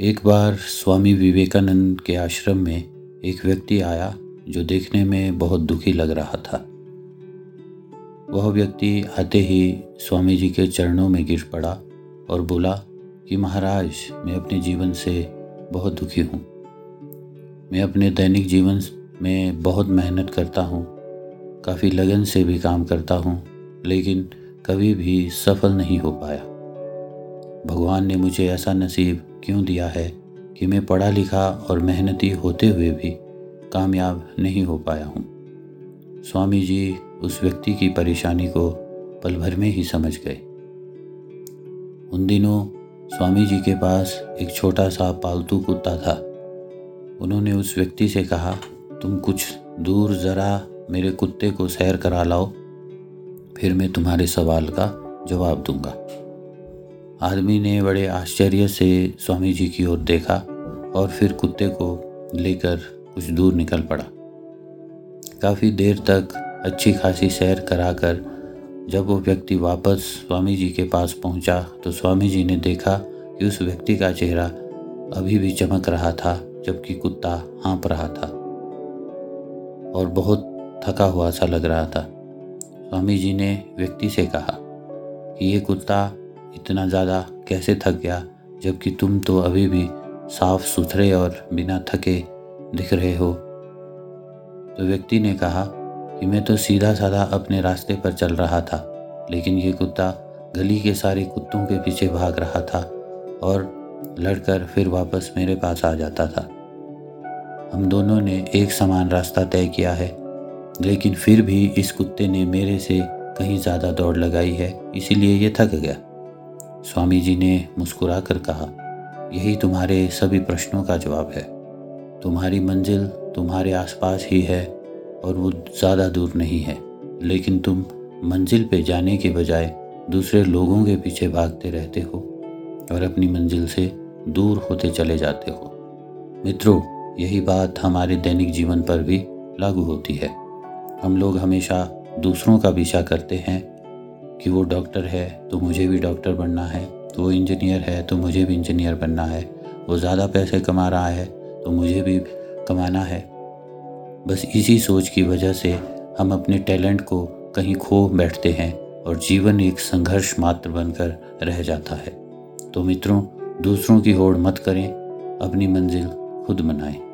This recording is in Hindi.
एक बार स्वामी विवेकानंद के आश्रम में एक व्यक्ति आया जो देखने में बहुत दुखी लग रहा था। वह व्यक्ति आते ही स्वामी जी के चरणों में गिर पड़ा और बोला कि, महाराज, मैं अपने जीवन से बहुत दुखी हूँ। मैं अपने दैनिक जीवन में बहुत मेहनत करता हूँ, काफ़ी लगन से भी काम करता हूँ, लेकिन कभी भी सफल नहीं हो पाया। भगवान ने मुझे ऐसा नसीब क्यों दिया है कि मैं पढ़ा लिखा और मेहनती होते हुए भी कामयाब नहीं हो पाया हूँ? स्वामी जी उस व्यक्ति की परेशानी को पल भर में ही समझ गए। उन दिनों स्वामी जी के पास एक छोटा सा पालतू कुत्ता था। उन्होंने उस व्यक्ति से कहा, तुम कुछ दूर ज़रा मेरे कुत्ते को सैर करा लाओ, फिर मैं तुम्हारे सवाल का जवाब दूँगा। आदमी ने बड़े आश्चर्य से स्वामी जी की ओर देखा और फिर कुत्ते को लेकर कुछ दूर निकल पड़ा। काफ़ी देर तक अच्छी खासी सैर कराकर जब वो व्यक्ति वापस स्वामी जी के पास पहुँचा तो स्वामी जी ने देखा कि उस व्यक्ति का चेहरा अभी भी चमक रहा था, जबकि कुत्ता हाँप रहा था और बहुत थका हुआ सा लग रहा था। स्वामी जी ने व्यक्ति से कहा कि, ये कुत्ता इतना ज़्यादा कैसे थक गया, जबकि तुम तो अभी भी साफ़ सुथरे और बिना थके दिख रहे हो। तो व्यक्ति ने कहा कि मैं तो सीधा साधा अपने रास्ते पर चल रहा था, लेकिन ये कुत्ता गली के सारे कुत्तों के पीछे भाग रहा था और लड़कर फिर वापस मेरे पास आ जाता था। हम दोनों ने एक समान रास्ता तय किया है, लेकिन फिर भी इस कुत्ते ने मेरे से कहीं ज़्यादा दौड़ लगाई है, इसीलिए ये थक गया। स्वामी जी ने मुस्कुरा कर कहा, यही तुम्हारे सभी प्रश्नों का जवाब है। तुम्हारी मंजिल तुम्हारे आसपास ही है और वो ज़्यादा दूर नहीं है। लेकिन तुम मंजिल पे जाने के बजाय दूसरे लोगों के पीछे भागते रहते हो और अपनी मंजिल से दूर होते चले जाते हो। मित्रों, यही बात हमारे दैनिक जीवन पर भी लागू होती है। हम लोग हमेशा दूसरों का पीछा करते हैं कि वो डॉक्टर है तो मुझे भी डॉक्टर बनना है तो वो इंजीनियर है तो मुझे भी इंजीनियर बनना है। वो ज़्यादा पैसे कमा रहा है तो मुझे भी कमाना है। बस इसी सोच की वजह से हम अपने टैलेंट को कहीं खो बैठते हैं और जीवन एक संघर्ष मात्र बनकर रह जाता है। तो मित्रों, दूसरों की होड़ मत करें, अपनी मंजिल खुद बनाएँ।